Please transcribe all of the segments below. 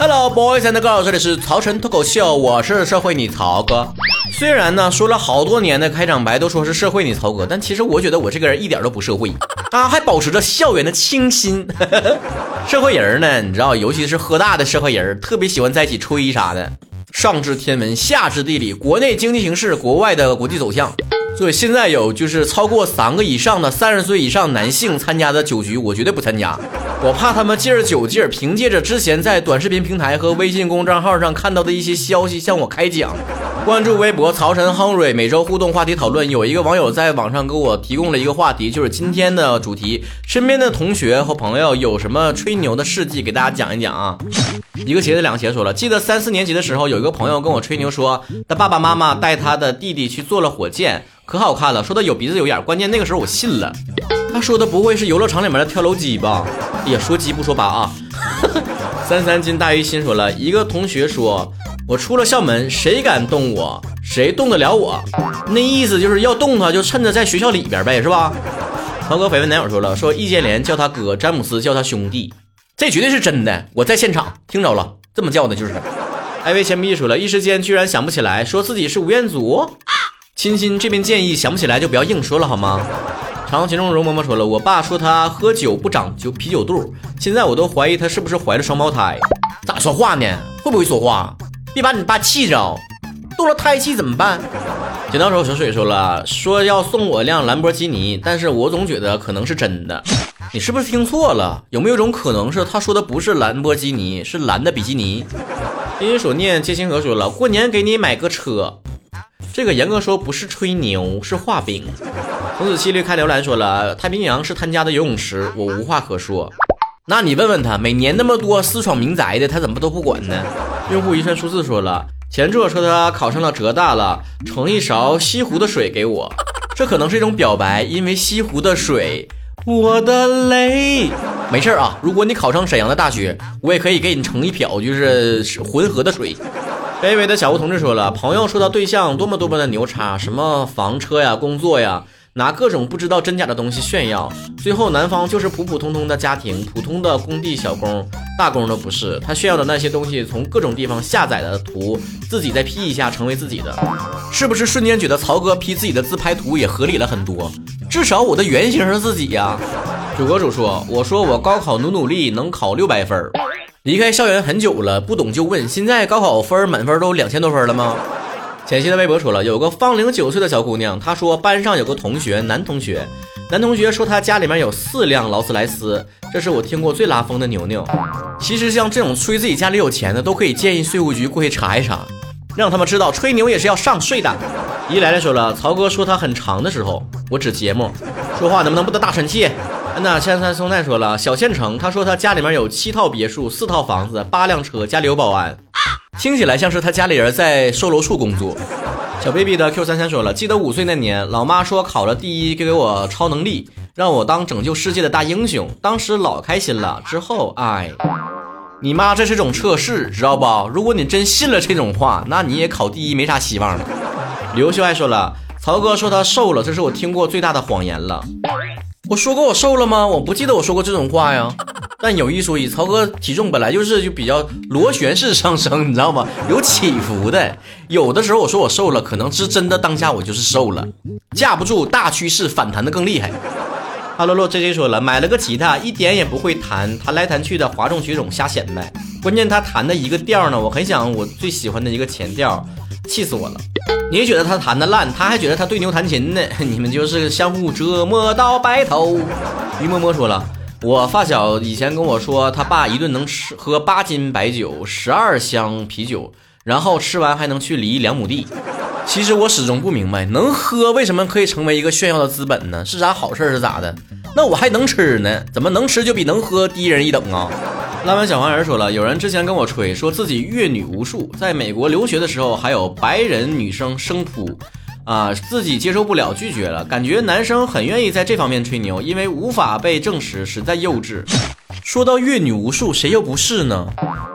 Hello boys and girls，这里是曹晨脱口秀，我是社会你曹哥。虽然呢说了好多年的开场白都说是社会你曹哥，但其实我觉得我这个人一点都不社会啊，还保持着校园的清新。社会人呢，你知道，尤其是喝大的社会人，特别喜欢在一起吹啥的。上知天文，下知地理，国内经济形势，国外的国际走向。所以现在有就是超过三个以上的三十岁以上男性参加的酒局，我绝对不参加。我怕他们借着酒劲儿，凭借着之前在短视频平台和微信公众账号上看到的一些消息向我开讲。关注微博曹晨亨瑞，每周互动话题讨论。有一个网友在网上给我提供了一个话题，就是今天的主题：身边的同学和朋友有什么吹牛的事迹，给大家讲一讲啊。一个鞋子两个鞋说了，记得三四年级的时候，有一个朋友跟我吹牛说，他爸爸妈妈带他的弟弟去坐了火箭。可好看了，说他有鼻子有眼，关键那个时候我信了。他说的不会是游乐场里面的跳楼机吧？哎呀，说鸡不说八啊！三三斤大于心说了一个同学说，我出了校门，谁敢动我，谁动得了我？那意思就是要动他，就趁着在学校里边呗，是吧？曹哥绯闻男友说了，说易建联叫他哥，詹姆斯叫他兄弟，这绝对是真的，我在现场听着了，这么叫的就是。艾薇铅笔说了一时间居然想不起来，说自己是吴彦祖。亲亲这边建议想不起来就不要硬说了好吗？长秦中容嬷嬷说了，我爸说他喝酒不长酒啤酒肚，现在我都怀疑他是不是怀了双胞胎。咋说话呢？会不会说话？别把你爸气着，动了胎气怎么办？剪刀手小水说了，说要送我辆兰博基尼，但是我总觉得可能是真的。你是不是听错了？有没有种可能是他说的不是兰博基尼，是蓝的比基尼？因所念接星河说了，过年给你买个车。这个严格说不是吹牛，是画饼。童子七律开流兰说了，太平洋是他家的游泳池，我无话可说。那你问问他，每年那么多私闯民宅的，他怎么都不管呢？用户一串数字说了，前者说他考上了浙大了，盛一勺西湖的水给我，这可能是一种表白，因为西湖的水，我的泪。没事啊，如果你考上沈阳的大学，我也可以给你盛一瓢，就是浑河的水。卑微的小吴同志说了，朋友说到对象多么多么的牛叉，什么房车呀、工作呀，拿各种不知道真假的东西炫耀，最后男方就是普普通通的家庭，普通的工地小工，大工都不是。他炫耀的那些东西，从各种地方下载的图，自己再 P 一下成为自己的，是不是瞬间觉得曹哥 P 自己的自拍图也合理了很多？至少我的原型是自己呀。主播主说，我说我高考努努力能考六百分。离开校园很久了，不懂就问。现在高考分满分都两千多分了吗？浅汐的微博说了，有个芳龄九岁的小姑娘，她说班上有个同学，男同学，男同学说他家里面有四辆劳斯莱斯，这是我听过最拉风的牛牛。其实像这种吹自己家里有钱的，都可以建议税务局过去查一查，让他们知道吹牛也是要上税的。一来来说了，曹哥说他很长的时候，我指节目，说话能不能不得大喘气？那千山松奈说了，小县城，他说他家里面有七套别墅、四套房子、八辆车，家里有保安，听起来像是他家里人在售楼处工作。小 baby 的 Q 三三说了，记得五岁那年，老妈说考了第一，给我超能力，让我当拯救世界的大英雄，当时老开心了。之后，哎，你妈这是种测试，知道不？如果你真信了这种话，那你也考第一没啥希望了。刘秀爱说了，曹哥说他瘦了，这是我听过最大的谎言了。我说过我瘦了吗？我不记得我说过这种话呀。但有一说一，曹哥体重本来就是就比较螺旋式上升，你知道吗？有起伏的。有的时候我说我瘦了，可能是真的当下我就是瘦了，架不住大趋势反弹的更厉害。哈喽喽，J J 说了，买了个吉他，一点也不会弹，弹来弹去的哗众取宠，瞎显摆。关键他弹的一个调呢，我很想我最喜欢的一个前调。气死我了！你觉得他弹的烂，他还觉得他对牛弹琴呢，你们就是相互折磨到白头。于嬷嬷说了，我发小以前跟我说，他爸一顿能吃喝八斤白酒，十二箱啤酒，然后吃完还能去犁两亩地。其实我始终不明白，能喝为什么可以成为一个炫耀的资本呢？是啥好事是咋的？那我还能吃呢，怎么能吃就比能喝低人一等啊？拉完小黄人说了，有人之前跟我吹，说自己阅女无数，在美国留学的时候还有白人女生生扑，啊，自己接受不了，拒绝了。感觉男生很愿意在这方面吹牛，因为无法被证实，实在幼稚。说到阅女无数，谁又不是呢？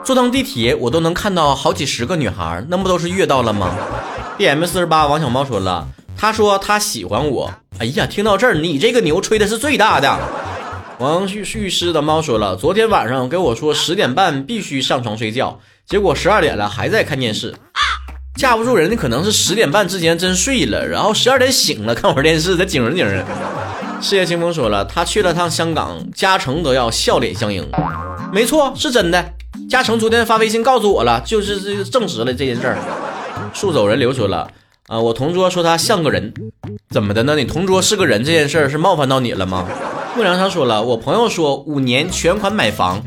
坐趟地铁我都能看到好几十个女孩，那不都是阅到了吗？D M 四十八王小猫说了，他说他喜欢我。哎呀，听到这儿，你这个牛吹的是最大的。王旭律师的猫说了，昨天晚上给我说十点半必须上床睡觉，结果十二点了还在看电视。架不住人家可能是十点半之前真睡了，然后十二点醒了看会儿电视，再精神精神。事业清风说了，他去了趟香港，嘉诚都要笑脸相迎。没错，是真的。嘉诚昨天发微信告诉我了，就是证实了这件事儿。树走人流说了，啊，我同桌说他像个人，怎么的呢？你同桌是个人这件事儿是冒犯到你了吗？木良昌说了，我朋友说五年全款买房，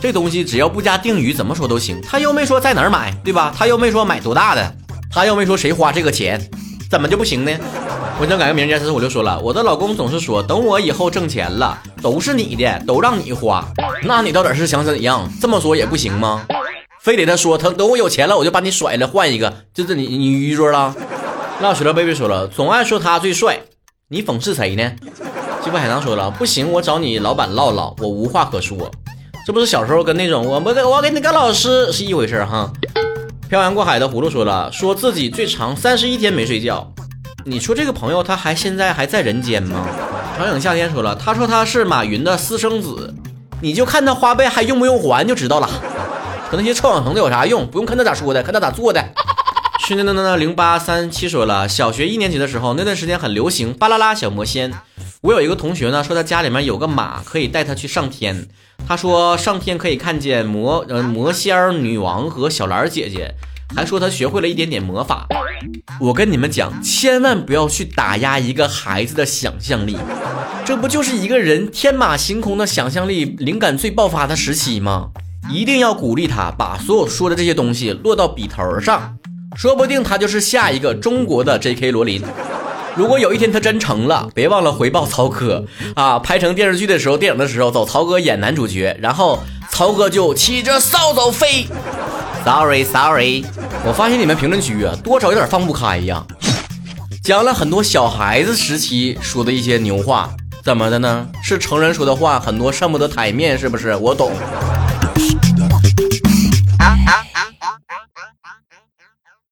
这东西只要不加定语，怎么说都行。他又没说在哪儿买，对吧？他又没说买多大的，他又没说谁花这个钱，怎么就不行呢？我想改个名，加四十五就说了，我的老公总是说，等我以后挣钱了，都是你的，都让你花。那你到底是想怎样？这么说也不行吗？非得他说，他等我有钱了，我就把你甩了，换一个，就是你你愚拙了。那雪乐 baby 说了，总爱说他最帅，你讽刺谁呢？鸡巴海棠说了不行，我找你老板唠唠，我无话可说。这不是小时候跟那种我我我给你个老师是一回事哈。漂洋过海的葫芦说了，说自己最长三十一天没睡觉。你说这个朋友他还现在还在人间吗？长影夏天说了，他说他是马云的私生子，你就看他花呗还用不用还就知道了。和那些臭氧层的有啥用？不用看他咋说的，看他咋做的。是那那那零八三七说了，小学一年级的时候那段时间很流行巴啦啦小魔仙。我有一个同学呢，说他家里面有个马，可以带他去上天。他说上天可以看见魔呃魔仙儿女王和小兰姐姐，还说他学会了一点点魔法。我跟你们讲，千万不要去打压一个孩子的想象力，这不就是一个人天马行空的想象力、灵感最爆发的时期吗？一定要鼓励他，把所有说的这些东西落到笔头上，说不定他就是下一个中国的 J.K. 罗琳。如果有一天他真成了，别忘了回报曹哥啊！拍成电视剧的时候，电影的时候，走曹哥演男主角，然后曹哥就骑着扫帚飞。Sorry Sorry，我发现你们评论区啊，多少有点放不开呀，讲了很多小孩子时期说的一些牛话，怎么的呢？是成人说的话很多上不得台面，是不是？我懂。